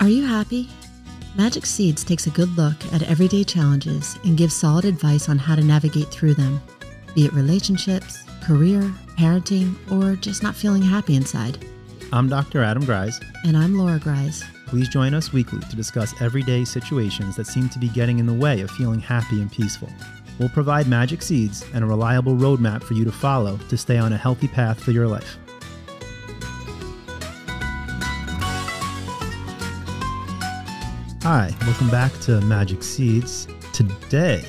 Are you happy? Magic Seeds takes a good look at everyday challenges and gives solid advice on how to navigate through them, be it relationships, career, parenting, or just not feeling happy inside. I'm Dr. Adam Grise. And I'm Laura Grise. Please join us weekly to discuss everyday situations that seem to be getting in the way of feeling happy and peaceful. We'll provide magic seeds and a reliable roadmap for you to follow to stay on a healthy path for your life. Hi, welcome back to Magic Seeds. Today,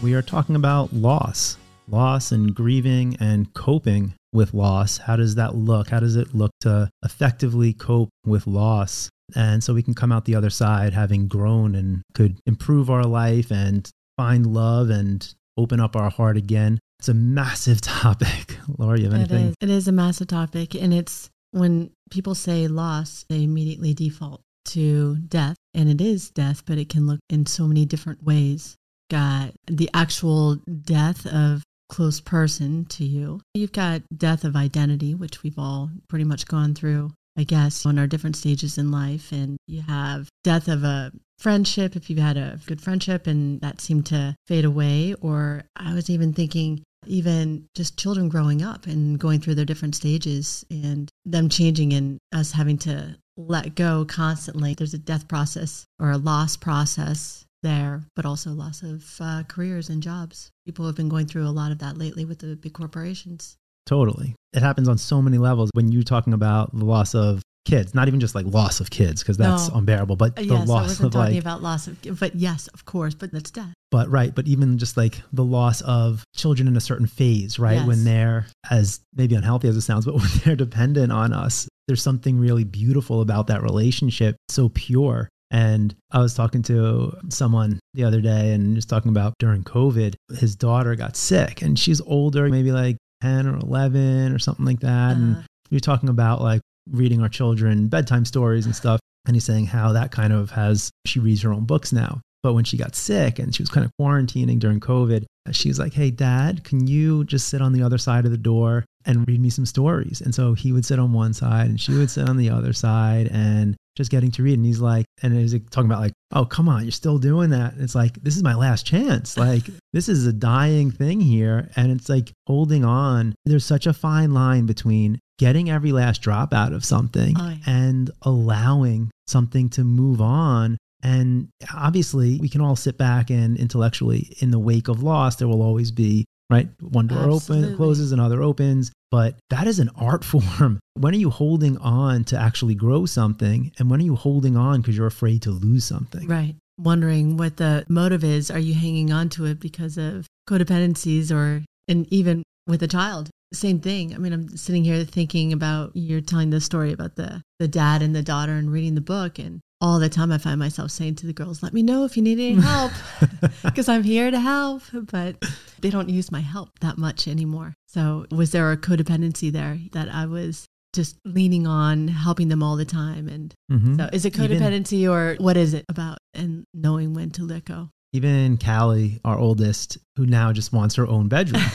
we are talking about loss, loss and grieving and coping with loss. How does that look? How does it look to effectively cope with loss? And so we can come out the other side having grown and could improve our life and find love and open up our heart again. It's a massive topic. Laura, you have anything? It is. It is a massive topic. And it's when people say loss, they immediately default to death. And it is death, but it can look in so many different ways. Got the actual death of close person to you. You've got death of identity, which we've all pretty much gone through, I guess, on our different stages in life. And you have death of a friendship, if you've had a good friendship and that seemed to fade away. Or I was even thinking, even just children growing up and going through their different stages and them changing and us having to let go constantly. There's a death process or a loss process there, but also loss of uh, careers and jobs. People have been going through a lot of that lately with the big corporations. Totally. It happens on so many levels when you're talking about the loss of kids, not even just like loss of kids, because that's no. unbearable, but the yes, loss I wasn't of talking like, about loss of, but yes, of course, but that's death. But right, but even just like the loss of children in a certain phase, right? Yes. When they're as maybe unhealthy as it sounds, but when they're dependent on us, there's something really beautiful about that relationship, so pure. And I was talking to someone the other day and just talking about during COVID, his daughter got sick and she's older, maybe like 10 or 11 or something like that. Uh-huh. And you're talking about like reading our children bedtime stories and stuff. And he's saying how that kind of has, she reads her own books now. But when she got sick and she was kind of quarantining during COVID, she's like, Hey, dad, can you just sit on the other side of the door and read me some stories? And so he would sit on one side and she would sit on the other side and just getting to read. And he's like, and he's like talking about like, oh, come on, you're still doing that. And it's like, this is my last chance. Like, this is a dying thing here. And it's like holding on. There's such a fine line between getting every last drop out of something oh, yeah. and allowing something to move on and obviously, we can all sit back and intellectually, in the wake of loss, there will always be, right? One door Absolutely. open, closes, another opens. But that is an art form. When are you holding on to actually grow something? And when are you holding on because you're afraid to lose something? Right. Wondering what the motive is. Are you hanging on to it because of codependencies or, and even with a child? Same thing. I mean, I'm sitting here thinking about you're telling the story about the the dad and the daughter and reading the book, and all the time I find myself saying to the girls, let me know if you need any help because I'm here to help. But they don't use my help that much anymore. So, was there a codependency there that I was just leaning on, helping them all the time? And mm-hmm. so, is it codependency Even, or what is it about and knowing when to let go? Even Callie, our oldest, who now just wants her own bedroom.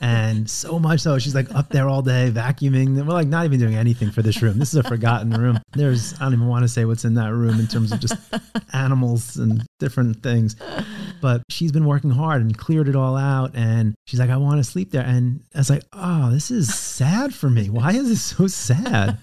and so much so she's like up there all day vacuuming. We're like not even doing anything for this room. This is a forgotten room. There's I don't even want to say what's in that room in terms of just animals and different things. But she's been working hard and cleared it all out. And she's like, I want to sleep there. And I was like, oh, this is sad for me. Why is this so sad?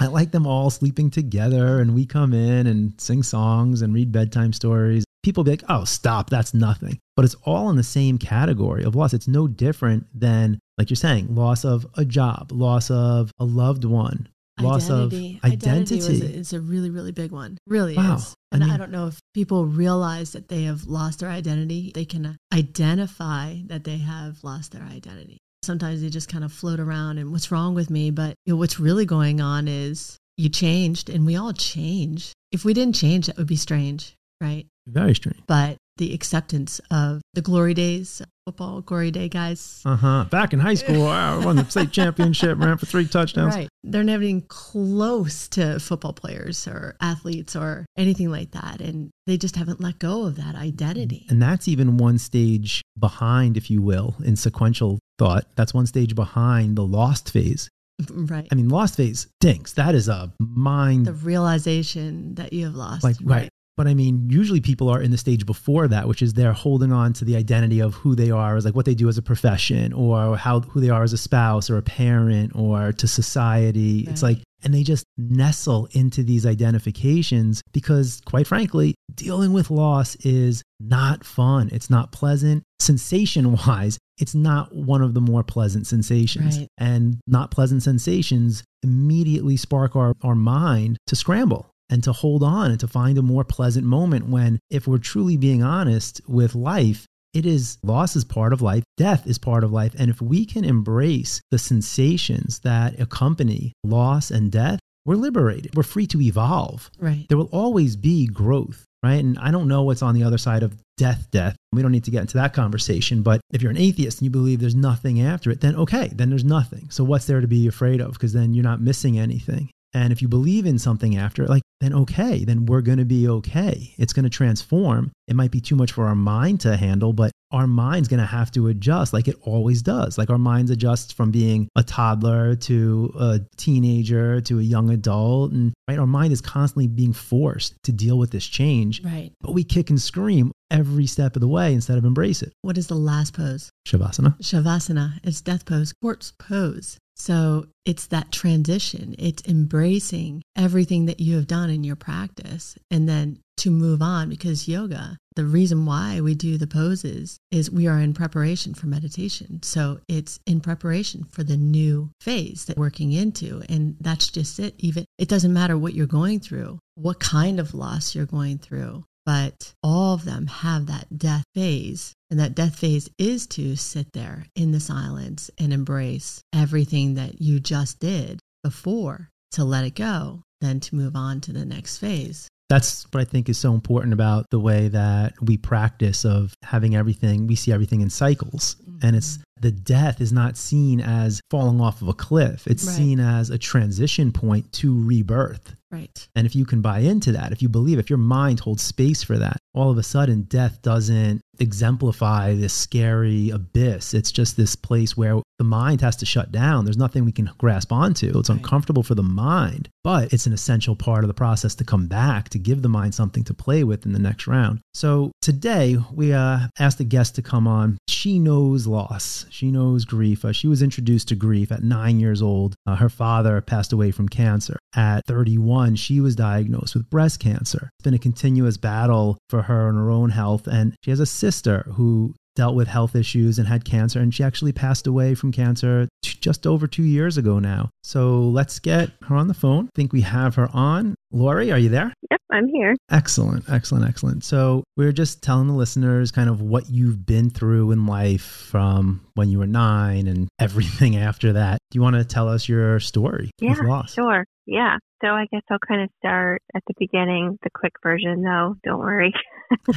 I like them all sleeping together and we come in and sing songs and read bedtime stories people be like, oh, stop, that's nothing. But it's all in the same category of loss. It's no different than, like you're saying, loss of a job, loss of a loved one, loss identity. of identity. Identity is a really, really big one. Really wow. is. And I, mean, I don't know if people realize that they have lost their identity. They can uh, identify that they have lost their identity. Sometimes they just kind of float around and what's wrong with me? But you know, what's really going on is you changed and we all change. If we didn't change, that would be strange, right? Very strange. But the acceptance of the glory days, football glory day guys. Uh huh. Back in high school, I won the state championship, ran for three touchdowns. Right. They're never even close to football players or athletes or anything like that. And they just haven't let go of that identity. And that's even one stage behind, if you will, in sequential thought. That's one stage behind the lost phase Right. I mean, lost phase stinks. That is a mind. The realization that you have lost. Like, right. right. But I mean, usually people are in the stage before that, which is they're holding on to the identity of who they are as like what they do as a profession or how who they are as a spouse or a parent or to society. Right. It's like and they just nestle into these identifications because, quite frankly, dealing with loss is not fun. It's not pleasant. Sensation wise, it's not one of the more pleasant sensations. Right. And not pleasant sensations immediately spark our, our mind to scramble and to hold on and to find a more pleasant moment when, if we're truly being honest with life, it is loss is part of life, death is part of life. And if we can embrace the sensations that accompany loss and death, we're liberated. We're free to evolve. Right. There will always be growth, right? And I don't know what's on the other side of death, death. We don't need to get into that conversation. But if you're an atheist and you believe there's nothing after it, then okay, then there's nothing. So what's there to be afraid of? Because then you're not missing anything. And if you believe in something after, like, then okay, then we're going to be okay. It's going to transform. It might be too much for our mind to handle, but our mind's going to have to adjust like it always does. Like our minds adjust from being a toddler to a teenager to a young adult. And right, our mind is constantly being forced to deal with this change. Right. But we kick and scream every step of the way instead of embrace it. What is the last pose? Shavasana. Shavasana. It's death pose, corpse pose. So it's that transition, it's embracing everything that you have done in your practice and then to move on because yoga, the reason why we do the poses is we are in preparation for meditation. So it's in preparation for the new phase that working into. And that's just it. Even it doesn't matter what you're going through, what kind of loss you're going through but all of them have that death phase. And that death phase is to sit there in the silence and embrace everything that you just did before to let it go, then to move on to the next phase. That's what I think is so important about the way that we practice of having everything, we see everything in cycles. Mm-hmm. And it's the death is not seen as falling off of a cliff. It's right. seen as a transition point to rebirth. Right. And if you can buy into that, if you believe, if your mind holds space for that, all of a sudden death doesn't exemplify this scary abyss. It's just this place where the mind has to shut down. There's nothing we can grasp onto. It's right. uncomfortable for the mind, but it's an essential part of the process to come back to give the mind something to play with in the next round. So today we uh, asked a guest to come on. She knows loss. She knows grief. Uh, she was introduced to grief at nine years old. Uh, her father passed away from cancer. At 31, she was diagnosed with breast cancer. It's been a continuous battle for her and her own health. And she has a sister who dealt with health issues and had cancer. And she actually passed away from cancer just over two years ago now. So let's get her on the phone. I think we have her on. Lori, are you there? Yep, I'm here. Excellent, excellent, excellent. So we're just telling the listeners kind of what you've been through in life from when you were nine and everything after that. Do you want to tell us your story yeah, Sure. Yeah. So I guess I'll kind of start at the beginning, the quick version though. Don't worry.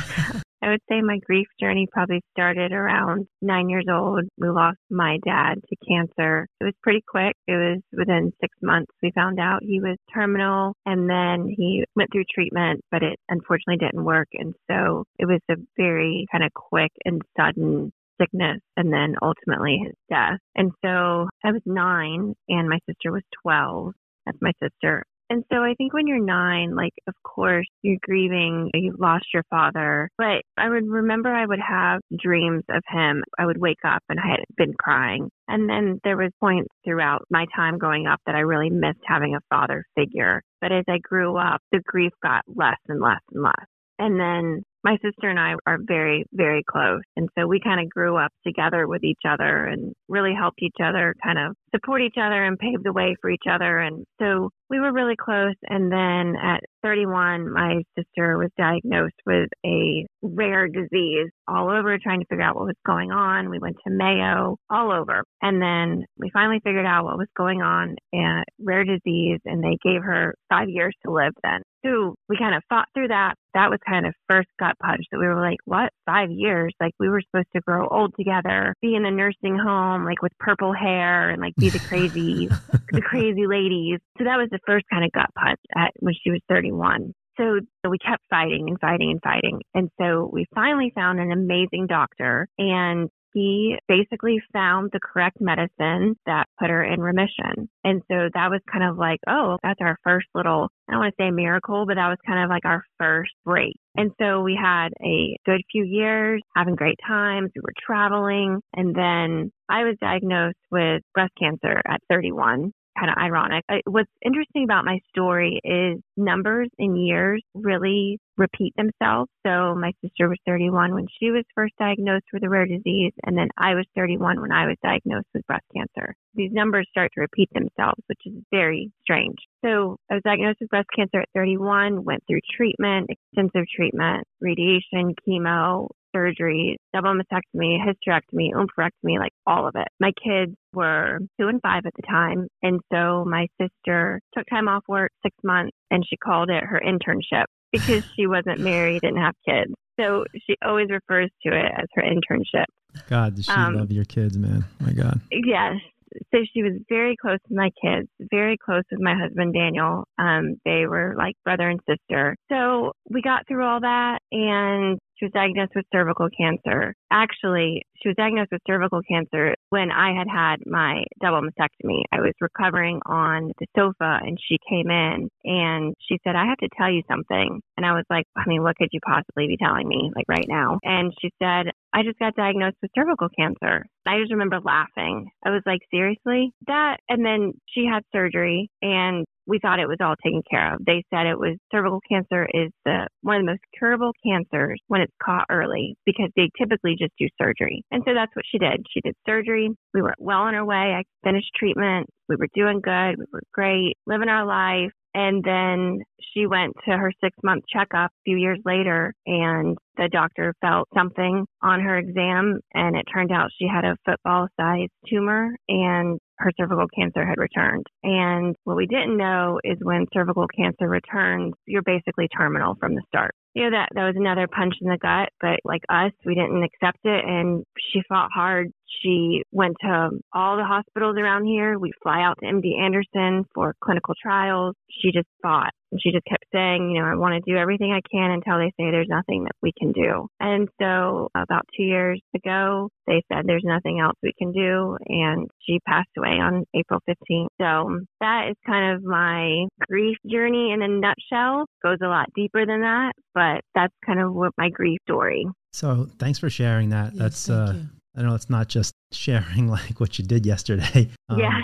I would say my grief journey probably started around nine years old. We lost my dad to cancer. It was pretty quick. It was within six months we found out he was terminal and then he went through treatment, but it unfortunately didn't work. And so it was a very kind of quick and sudden sickness and then ultimately his death. And so I was nine and my sister was 12. That's my sister. And so I think when you're nine, like, of course, you're grieving, you lost your father. But I would remember I would have dreams of him. I would wake up and I had been crying. And then there was points throughout my time growing up that I really missed having a father figure. But as I grew up, the grief got less and less and less. And then my sister and I are very, very close. And so we kind of grew up together with each other and really helped each other kind of support each other and pave the way for each other. And so we were really close. And then at 31, my sister was diagnosed with a rare disease all over, trying to figure out what was going on. We went to Mayo, all over. And then we finally figured out what was going on and rare disease. And they gave her five years to live then. So we kind of fought through that. That was kind of first gut punch that we were like, what? Five years? Like we were supposed to grow old together, be in the nursing home, like with purple hair and like be the crazy, the crazy ladies. So that was the first kind of gut punch at when she was 31. So we kept fighting and fighting and fighting. And so we finally found an amazing doctor and he basically found the correct medicine that put her in remission. And so that was kind of like, oh, that's our first little, I don't want to say miracle, but that was kind of like our first break. And so we had a good few years having great times. We were traveling. And then I was diagnosed with breast cancer at 31 kind of ironic. What's interesting about my story is numbers in years really repeat themselves. So my sister was 31 when she was first diagnosed with a rare disease, and then I was 31 when I was diagnosed with breast cancer. These numbers start to repeat themselves, which is very strange. So I was diagnosed with breast cancer at 31, went through treatment, extensive treatment, radiation, chemo, surgery, double mastectomy, hysterectomy, oophorectomy, like all of it. My kids were two and five at the time. And so my sister took time off work six months and she called it her internship because she wasn't married and have kids. So she always refers to it as her internship. God, does she um, love your kids, man? My God. Yes. So she was very close with my kids, very close with my husband, Daniel. Um, they were like brother and sister. So we got through all that and she was diagnosed with cervical cancer. Actually, she was diagnosed with cervical cancer when I had had my double mastectomy. I was recovering on the sofa and she came in and she said, I have to tell you something. And I was like, I mean, what could you possibly be telling me like right now? And she said, I just got diagnosed with cervical cancer. I just remember laughing. I was like, seriously? That, and then she had surgery and we thought it was all taken care of. They said it was cervical cancer is the one of the most curable cancers when it's caught early because they typically just do surgery. And so that's what she did. She did surgery. We were well on our way. I finished treatment. We were doing good. We were great, living our life. And then she went to her six month checkup a few years later and the doctor felt something on her exam and it turned out she had a football sized tumor and her cervical cancer had returned. And what we didn't know is when cervical cancer returns, you're basically terminal from the start you know that that was another punch in the gut but like us we didn't accept it and she fought hard she went to all the hospitals around here we fly out to md anderson for clinical trials she just fought and she just kept saying, you know, I want to do everything I can until they say there's nothing that we can do. And so about two years ago, they said there's nothing else we can do. And she passed away on April 15th. So that is kind of my grief journey in a nutshell. Goes a lot deeper than that, but that's kind of what my grief story. So thanks for sharing that. Yes, that's, uh, you. I know it's not just sharing like what you did yesterday. Um, yeah.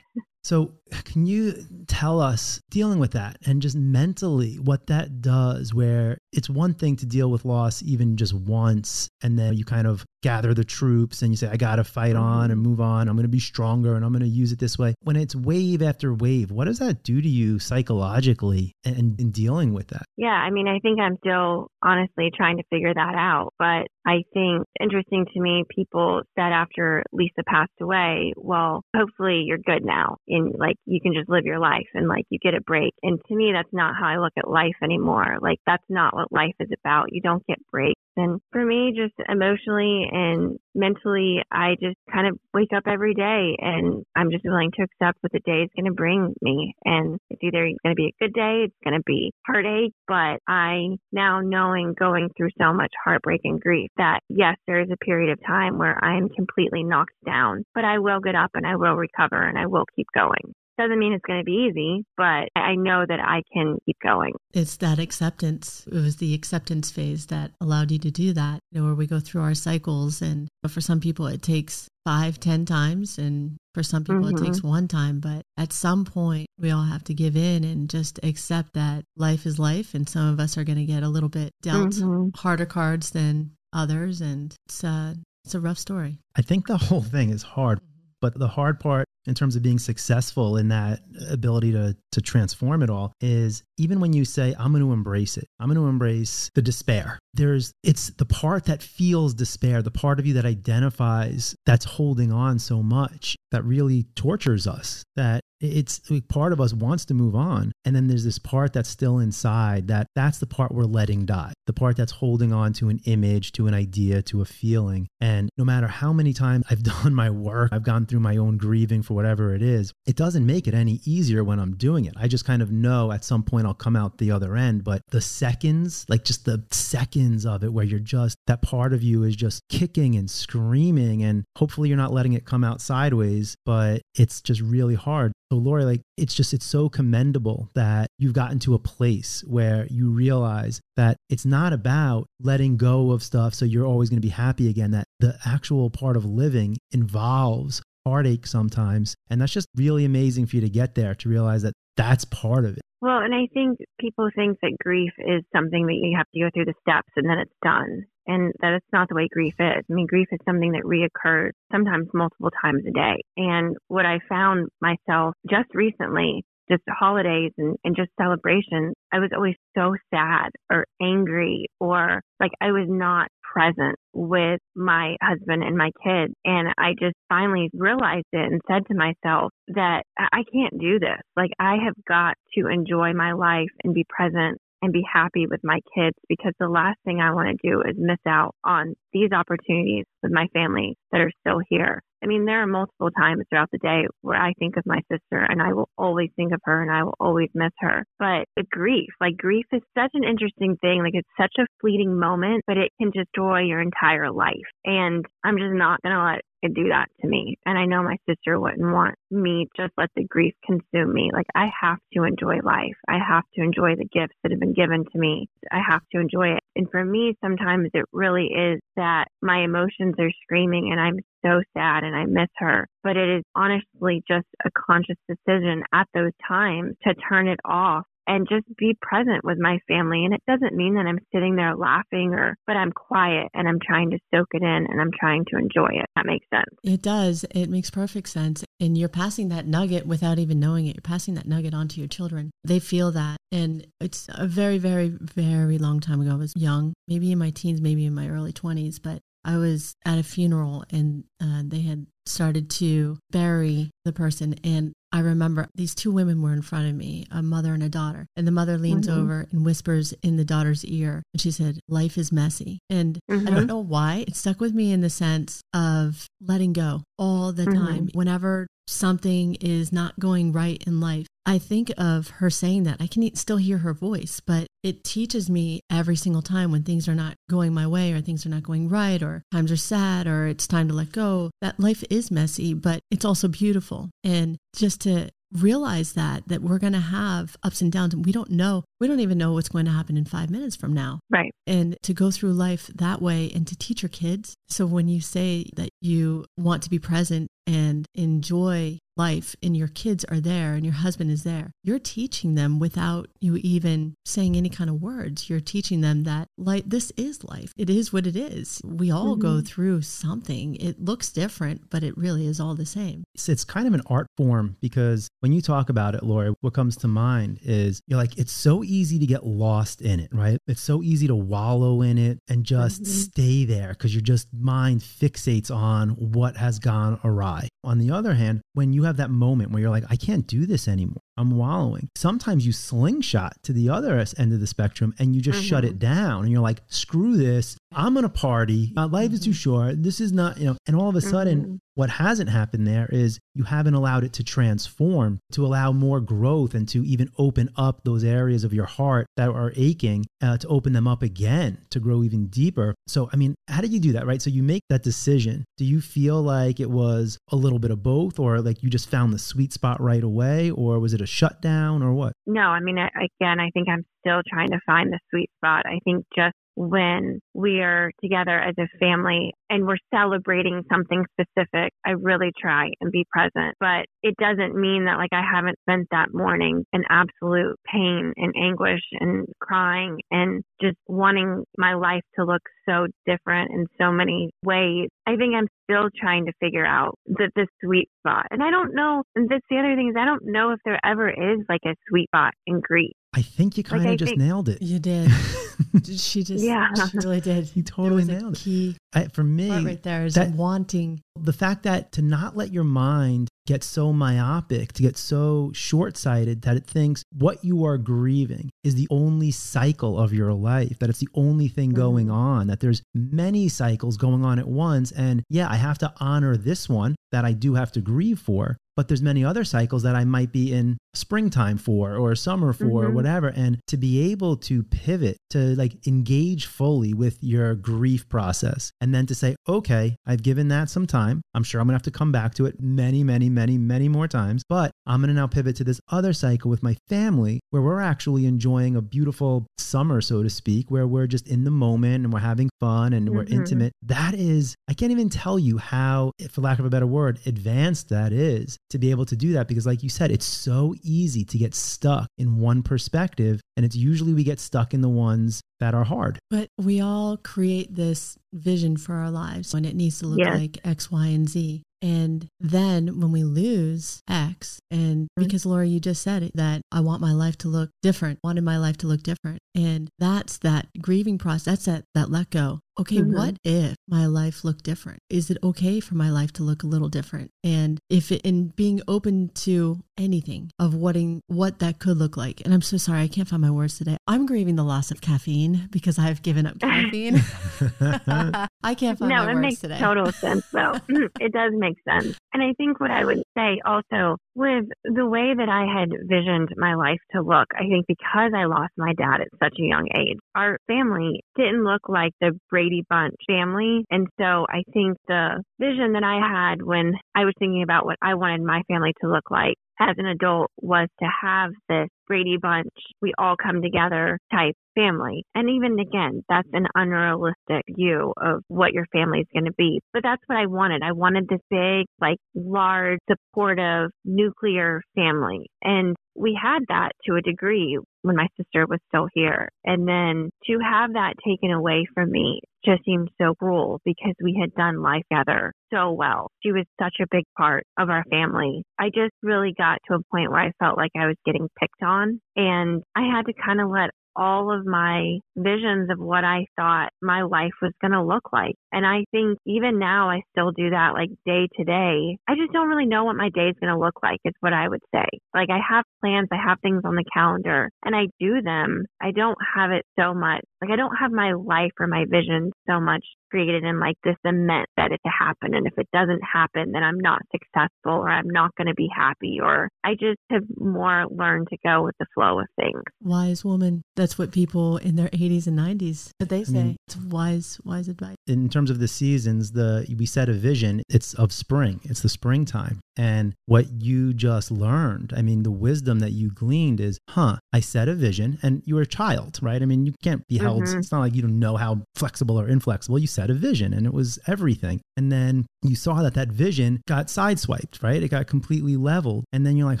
So, can you tell us dealing with that and just mentally what that does? Where it's one thing to deal with loss even just once, and then you kind of gather the troops and you say, I got to fight on and mm-hmm. move on. I'm going to be stronger and I'm going to use it this way. When it's wave after wave, what does that do to you psychologically and in dealing with that? Yeah, I mean, I think I'm still honestly trying to figure that out. But I think interesting to me, people said after Lisa passed away, well, hopefully you're good now and like you can just live your life and like you get a break. And to me, that's not how I look at life anymore. Like that's not what life is about. You don't get breaks. And for me, just emotionally and mentally, I just kind of wake up every day and I'm just willing to accept what the day is going to bring me. And it's either going to be a good day, it's going to be heartache, but I now knowing going through so much heartbreak and grief that yes, there is a period of time where I am completely knocked down, but I will get up and I will recover and I will keep going. Doesn't mean it's going to be easy, but I know that I can keep going. It's that acceptance. It was the acceptance phase that allowed you to do that, you know, where we go through our cycles. And for some people, it takes five, ten times. And for some people, mm-hmm. it takes mm-hmm. one time. But at some point, we all have to give in and just accept that life is life. And some of us are going to get a little bit dealt mm-hmm. harder cards than others. And it's, uh, it's a rough story. I think the whole thing is hard. But the hard part in terms of being successful in that ability to to transform it all is even when you say i'm going to embrace it. I'm going to embrace the despair. There's it's the part that feels despair the part of you that identifies that's holding on so much that really tortures us that it's part of us wants to move on. And then there's this part that's still inside that that's the part we're letting die, the part that's holding on to an image, to an idea, to a feeling. And no matter how many times I've done my work, I've gone through my own grieving for whatever it is, it doesn't make it any easier when I'm doing it. I just kind of know at some point I'll come out the other end. But the seconds, like just the seconds of it where you're just, that part of you is just kicking and screaming. And hopefully you're not letting it come out sideways, but it's just really hard. So, Lori, like, it's just, it's so commendable that you've gotten to a place where you realize that it's not about letting go of stuff so you're always going to be happy again, that the actual part of living involves heartache sometimes. And that's just really amazing for you to get there to realize that that's part of it. Well, and I think people think that grief is something that you have to go through the steps and then it's done. And that it's not the way grief is. I mean, grief is something that reoccurs sometimes multiple times a day. And what I found myself just recently just holidays and, and just celebrations, I was always so sad or angry or like I was not present with my husband and my kids. And I just finally realized it and said to myself that I can't do this. Like I have got to enjoy my life and be present and be happy with my kids because the last thing I want to do is miss out on these opportunities with my family that are still here. I mean, there are multiple times throughout the day where I think of my sister and I will always think of her and I will always miss her. But the grief, like grief is such an interesting thing. Like it's such a fleeting moment, but it can destroy your entire life. And I'm just not going to let could do that to me. And I know my sister wouldn't want me just let the grief consume me. Like I have to enjoy life. I have to enjoy the gifts that have been given to me. I have to enjoy it. And for me, sometimes it really is that my emotions are screaming and I'm so sad and I miss her. But it is honestly just a conscious decision at those times to turn it off and just be present with my family. And it doesn't mean that I'm sitting there laughing or, but I'm quiet and I'm trying to soak it in and I'm trying to enjoy it. That makes sense. It does. It makes perfect sense. And you're passing that nugget without even knowing it. You're passing that nugget on to your children. They feel that. And it's a very, very, very long time ago. I was young, maybe in my teens, maybe in my early 20s, but I was at a funeral and uh, they had started to bury the person. And I remember these two women were in front of me, a mother and a daughter. And the mother leans mm-hmm. over and whispers in the daughter's ear. And she said, Life is messy. And mm-hmm. I don't mm-hmm. know why. It stuck with me in the sense of letting go all the mm-hmm. time. Whenever something is not going right in life, I think of her saying that. I can still hear her voice, but it teaches me every single time when things are not going my way or things are not going right or times are sad or it's time to let go that life is messy, but it's also beautiful. And just to realize that that we're going to have ups and downs and we don't know we don't even know what's going to happen in 5 minutes from now right and to go through life that way and to teach your kids so when you say that you want to be present and enjoy life and your kids are there and your husband is there, you're teaching them without you even saying any kind of words. You're teaching them that like this is life. It is what it is. We all mm-hmm. go through something. It looks different, but it really is all the same. It's, it's kind of an art form because when you talk about it, Lori, what comes to mind is you're like, it's so easy to get lost in it, right? It's so easy to wallow in it and just mm-hmm. stay there because your just mind fixates on what has gone awry. On the other hand, when you have that moment where you're like, I can't do this anymore. I'm wallowing. Sometimes you slingshot to the other end of the spectrum and you just mm-hmm. shut it down and you're like, screw this. I'm going to party. My life is too mm-hmm. short. This is not, you know, and all of a sudden, mm-hmm. What hasn't happened there is you haven't allowed it to transform, to allow more growth and to even open up those areas of your heart that are aching, uh, to open them up again, to grow even deeper. So, I mean, how did you do that, right? So you make that decision. Do you feel like it was a little bit of both or like you just found the sweet spot right away or was it a shutdown or what? No, I mean, again, I think I'm still trying to find the sweet spot. I think just when we are together as a family and we're celebrating something specific, I really try and be present. But it doesn't mean that like I haven't spent that morning in absolute pain and anguish and crying and just wanting my life to look so different in so many ways. I think I'm still trying to figure out the, the sweet spot. And I don't know, and that's the other thing is I don't know if there ever is like a sweet spot in grief. I think you kind like of just think, nailed it. You did. she just, yeah, she really did. You totally nailed it. Key I, for me, right there is that, wanting the fact that to not let your mind get so myopic, to get so short sighted that it thinks what you are grieving is the only cycle of your life, that it's the only thing mm-hmm. going on, that there's many cycles going on at once. And yeah, I have to honor this one that I do have to grieve for, but there's many other cycles that I might be in springtime for or summer for mm-hmm. or whatever and to be able to pivot to like engage fully with your grief process and then to say okay I've given that some time I'm sure I'm going to have to come back to it many many many many more times but I'm going to now pivot to this other cycle with my family where we're actually enjoying a beautiful summer so to speak where we're just in the moment and we're having fun and mm-hmm. we're intimate that is I can't even tell you how for lack of a better word advanced that is to be able to do that because like you said it's so easy to get stuck in one perspective and it's usually we get stuck in the ones that are hard but we all create this vision for our lives when it needs to look yeah. like x y and z and then when we lose X, and mm-hmm. because Lori, you just said it, that I want my life to look different, wanted my life to look different. And that's that grieving process. That's that, that let go okay, mm-hmm. what if my life looked different? Is it okay for my life to look a little different? And if it, in being open to anything of what, in, what that could look like. And I'm so sorry, I can't find my words today. I'm grieving the loss of caffeine because I've given up caffeine. I can't find no, my words today. No, it makes total sense though. it does make sense. And I think what I would say also with the way that I had visioned my life to look, I think because I lost my dad at such a young age, our family didn't look like the Brady Bunch family. And so I think the vision that I had when I was thinking about what I wanted my family to look like as an adult was to have this Brady Bunch, we all come together type family. And even again, that's an unrealistic view of what your family is going to be. But that's what I wanted. I wanted this big, like large, supportive, nuclear family. And we had that to a degree when my sister was still here. And then to have that taken away from me just seemed so cruel because we had done life together so well. She was such a big part of our family. I just really got to a point where I felt like I was getting picked on and I had to kind of let all of my visions of what I thought my life was going to look like. And I think even now I still do that like day to day. I just don't really know what my day is going to look like is what I would say. Like I have plans, I have things on the calendar and I do them. I don't have it so much. Like I don't have my life or my vision so much created in like this cement that it to happen. And if it doesn't happen, then I'm not successful or I'm not going to be happy or I just have more learned to go with the flow of things. Wise woman. That's what people in their 80s and 90s, but they say I mean, it's wise, wise advice. In terms of the seasons, the we set a vision. It's of spring. It's the springtime. And what you just learned, I mean, the wisdom that you gleaned is, huh, I set a vision and you were a child, right? I mean, you can't be held, mm-hmm. it's not like you don't know how flexible or inflexible. You set a vision and it was everything. And then you saw that that vision got sideswiped, right? It got completely leveled. And then you're like,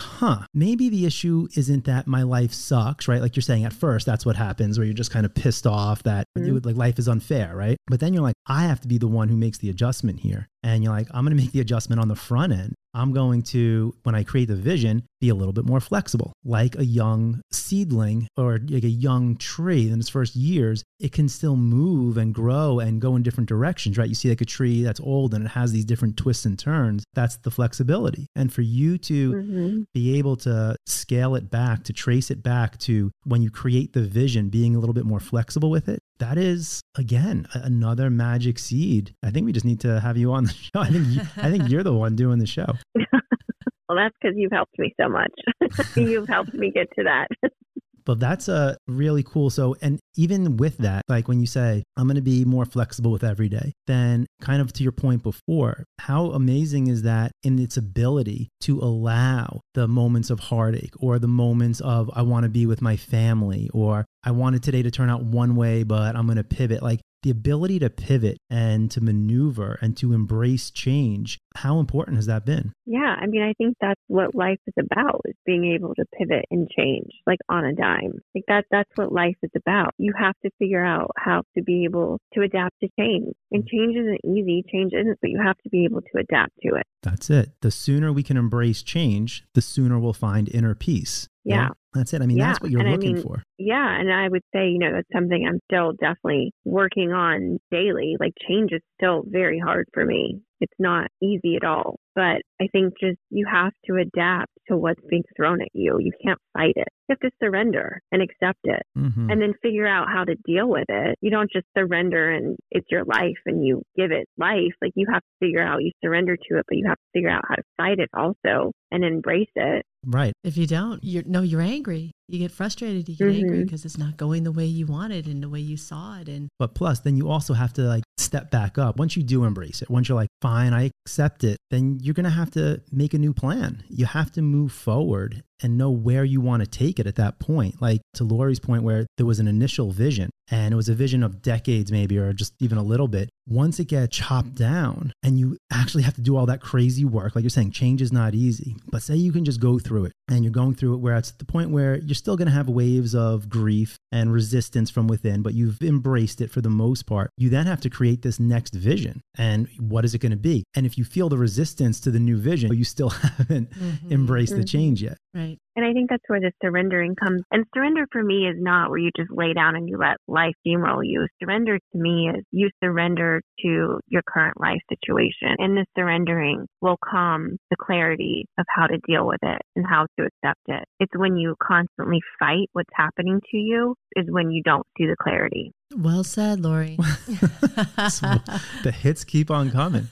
huh, maybe the issue isn't that my life sucks, right? Like you're saying at first, that's what happens where you're just kind of pissed off that mm-hmm. would, like life is unfair, right? But then you're like, I have to be the one who makes the adjustment here. And you're like, I'm going to make the adjustment on the front end. I'm going to, when I create the vision, be a little bit more flexible. Like a young seedling or like a young tree in its first years, it can still move and grow and go in different directions, right? You see like a tree that's old and it has these different twists and turns. That's the flexibility. And for you to mm-hmm. be able to scale it back, to trace it back to when you create the vision, being a little bit more flexible with it, that is again another magic seed. I think we just need to have you on the show. I think you, I think you're the one doing the show. well, that's because you've helped me so much. you've helped me get to that. But that's a really cool. So, and even with that, like when you say, I'm going to be more flexible with every day, then kind of to your point before, how amazing is that in its ability to allow the moments of heartache or the moments of, I want to be with my family or I wanted today to turn out one way, but I'm going to pivot. Like the ability to pivot and to maneuver and to embrace change how important has that been? Yeah i mean i think that's what life is about is being able to pivot and change like on a dime. Like that that's what life is about. You have to figure out how to be able to adapt to change. And mm. change isn't easy. Change isn't but you have to be able to adapt to it. That's it. The sooner we can embrace change the sooner we'll find inner peace. Yeah. That's it. I mean, yeah. that's what you're and looking I mean, for. Yeah. And I would say, you know, that's something I'm still definitely working on daily. Like change is still very hard for me. It's not easy at all. But I think just you have to adapt to what's being thrown at you. You can't fight it. You have to surrender and accept it mm-hmm. and then figure out how to deal with it. You don't just surrender and it's your life and you give it life. Like you have to figure out you surrender to it, but you have to figure out how to fight it also and embrace it. Right. If you don't, you're no, you're angry. You get frustrated, you get mm-hmm. angry because it's not going the way you wanted and the way you saw it. And but plus, then you also have to like step back up. Once you do embrace it, once you're like, fine, I accept it, then you're gonna have to make a new plan. You have to move forward and know where you want to take it at that point. Like to Lori's point, where there was an initial vision and it was a vision of decades, maybe, or just even a little bit. Once it gets chopped down and you actually have to do all that crazy work, like you're saying, change is not easy. But say you can just go through it and you're going through it where it's at the point where you're still going to have waves of grief and resistance from within, but you've embraced it for the most part. You then have to create this next vision. And what is it going to be? And if you feel the resistance to the new vision, but you still haven't mm-hmm. embraced mm-hmm. the change yet. Right. And I think that's where the surrendering comes. And surrender for me is not where you just lay down and you let life steamroll you. Surrender to me is you surrender to your current life situation. And the surrendering will come the clarity of how to deal with it and how to accept it. It's when you constantly fight what's happening to you is when you don't see the clarity. Well said, Lori. the hits keep on coming.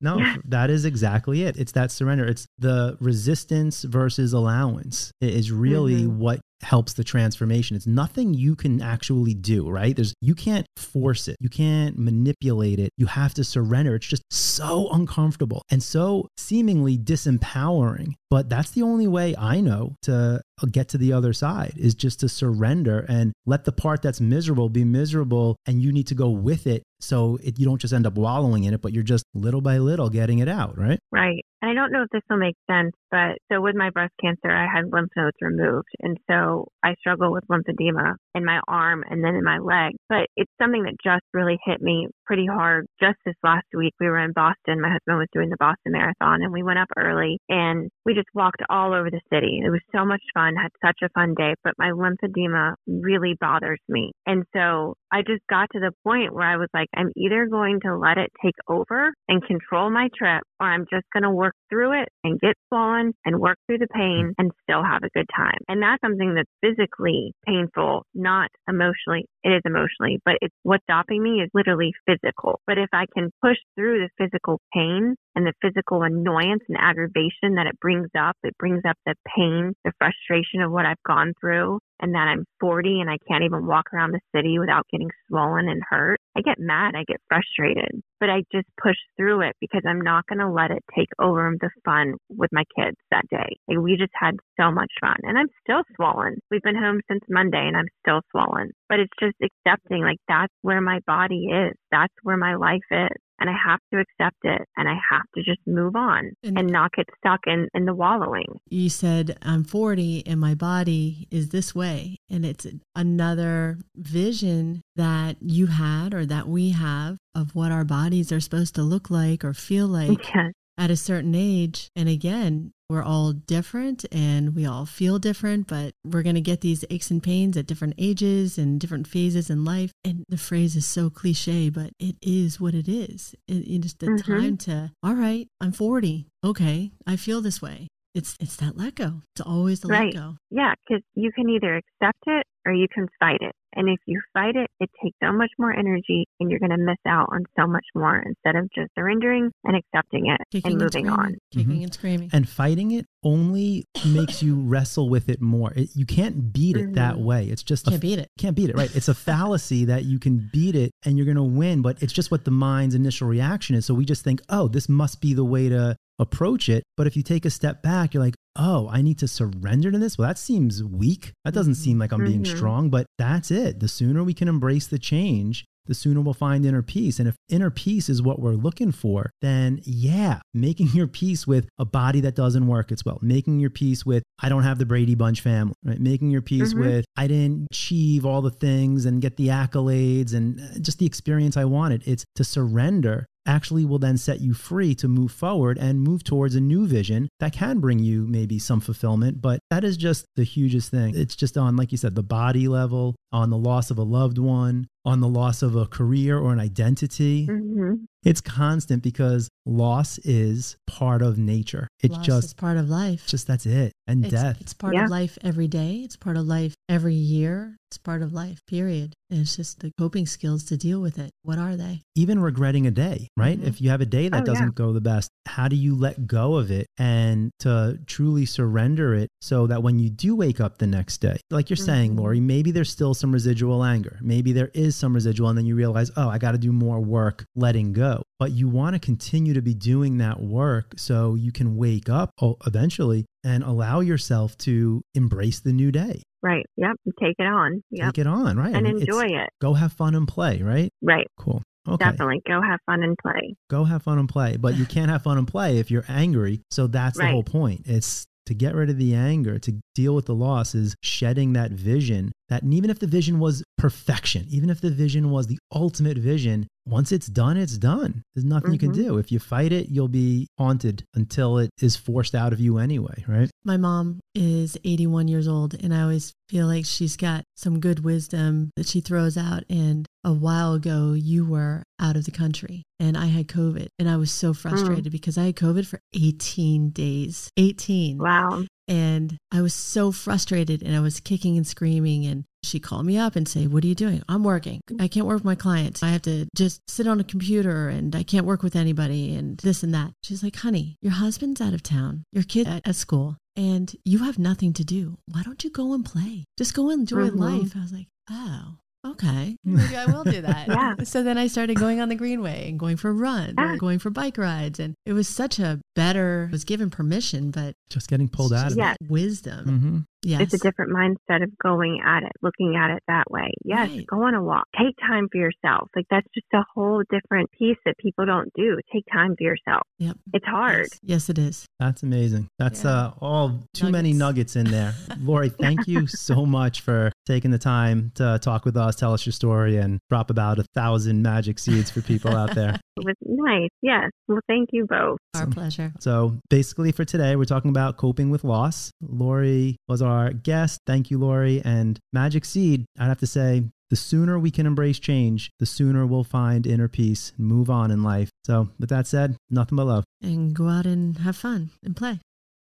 No, that is exactly it. It's that surrender. It's the resistance versus allowance. It is really mm-hmm. what helps the transformation. It's nothing you can actually do, right? There's you can't force it. You can't manipulate it. You have to surrender. It's just so uncomfortable and so seemingly disempowering. But that's the only way I know to get to the other side is just to surrender and let the part that's miserable be miserable and you need to go with it so it, you don't just end up wallowing in it but you're just little by little getting it out right right and I don't know if this will make sense, but so with my breast cancer, I had lymph nodes removed. And so I struggle with lymphedema in my arm and then in my leg. But it's something that just really hit me pretty hard just this last week. We were in Boston. My husband was doing the Boston Marathon and we went up early and we just walked all over the city. It was so much fun, had such a fun day, but my lymphedema really bothers me. And so I just got to the point where I was like, I'm either going to let it take over and control my trip or I'm just going to work through it and get swollen and work through the pain and still have a good time. And that's something that's physically painful, not emotionally. It is emotionally, but it's what's stopping me is literally physical. But if I can push through the physical pain and the physical annoyance and aggravation that it brings up, it brings up the pain, the frustration of what I've gone through and that I'm 40 and I can't even walk around the city without getting swollen and hurt. I get mad, I get frustrated, but I just push through it because I'm not going to let it take over the fun with my kids that day. Like we just had so much fun and I'm still swollen. We've been home since Monday and I'm still swollen, but it's just accepting like that's where my body is. That's where my life is and I have to accept it and I have to just move on and, and, not get stuck in, in the wallowing. You said, I'm 40 and my body is this way. And it's another vision that you had or that we have of what our bodies are supposed to look like or feel like. Yes at a certain age. And again, we're all different and we all feel different, but we're going to get these aches and pains at different ages and different phases in life. And the phrase is so cliche, but it is what it is. It, it's the mm-hmm. time to, all right, I'm 40. Okay, I feel this way. It's it's that let go. It's always the right. let go. Yeah, because you can either accept it or you can fight it. And if you fight it, it takes so much more energy and you're going to miss out on so much more instead of just surrendering and accepting it Kicking and moving and on. Kicking mm-hmm. and screaming. And fighting it only makes you wrestle with it more. It, you can't beat it mm-hmm. that way. It's just can't a, beat it. Can't beat it, right? It's a fallacy that you can beat it and you're going to win, but it's just what the mind's initial reaction is. So we just think, oh, this must be the way to approach it. But if you take a step back, you're like, oh, I need to surrender to this. Well, that seems weak. That doesn't seem like I'm being mm-hmm. strong, but that's it. The sooner we can embrace the change, the sooner we'll find inner peace. And if inner peace is what we're looking for, then yeah, making your peace with a body that doesn't work as well, making your peace with, I don't have the Brady Bunch family, right? Making your peace mm-hmm. with, I didn't achieve all the things and get the accolades and uh, just the experience I wanted. It's to surrender actually will then set you free to move forward and move towards a new vision that can bring you maybe some fulfillment. But that is just the hugest thing. It's just on, like you said, the body level, on the loss of a loved one, on the loss of a career or an identity. Mm-hmm. It's constant because loss is part of nature. It's loss just part of life. Just that's it. And it's, death. It's part yeah. of life every day. It's part of life every year. It's part of life, period. And it's just the coping skills to deal with it. What are they? Even regretting a day, right? Mm-hmm. If you have a day that oh, doesn't yeah. go the best, how do you let go of it and to truly surrender it so that when you do wake up the next day, like you're mm-hmm. saying, Lori, maybe there's still some residual anger. Maybe there is some residual, and then you realize, oh, I got to do more work letting go. But you want to continue to be doing that work so you can wake up eventually and allow yourself to embrace the new day. Right. Yep. Take it on. Yep. Take it on. Right. And I mean, enjoy it. Go have fun and play. Right. Right. Cool. Okay. Definitely go have fun and play. Go have fun and play. But you can't have fun and play if you're angry. So that's right. the whole point. It's to get rid of the anger, to deal with the loss is shedding that vision that and even if the vision was perfection, even if the vision was the ultimate vision, once it's done, it's done. There's nothing mm-hmm. you can mm-hmm. do. If you fight it, you'll be haunted until it is forced out of you anyway, right? My mom is 81 years old, and I always feel like she's got some good wisdom that she throws out. And a while ago, you were out of the country, and I had COVID, and I was so mm. frustrated mm. because I had COVID for 18 days. 18. Wow. And I was so frustrated and I was kicking and screaming. And she called me up and say, What are you doing? I'm working. I can't work with my clients. I have to just sit on a computer and I can't work with anybody and this and that. She's like, Honey, your husband's out of town, your kid at, at school, and you have nothing to do. Why don't you go and play? Just go enjoy mm-hmm. life. I was like, Oh, okay, maybe I will do that. yeah. So then I started going on the Greenway and going for runs yeah. or going for bike rides. And it was such a better, was given permission, but just getting pulled out of yes. it. Wisdom. Mm-hmm. Yes. It's a different mindset of going at it, looking at it that way. Yes, right. go on a walk. Take time for yourself. Like that's just a whole different piece that people don't do. Take time for yourself. Yep. It's hard. Yes, yes it is. That's amazing. That's yeah. uh, all too nuggets. many nuggets in there. Lori, thank you so much for taking the time to talk with us, tell us your story, and drop about a thousand magic seeds for people out there. It was nice. Yes. Well, thank you both. Our pleasure. So basically, for today, we're talking about coping with loss. Lori was our guest. Thank you, Lori. And Magic Seed, I'd have to say, the sooner we can embrace change, the sooner we'll find inner peace and move on in life. So, with that said, nothing but love. And go out and have fun and play.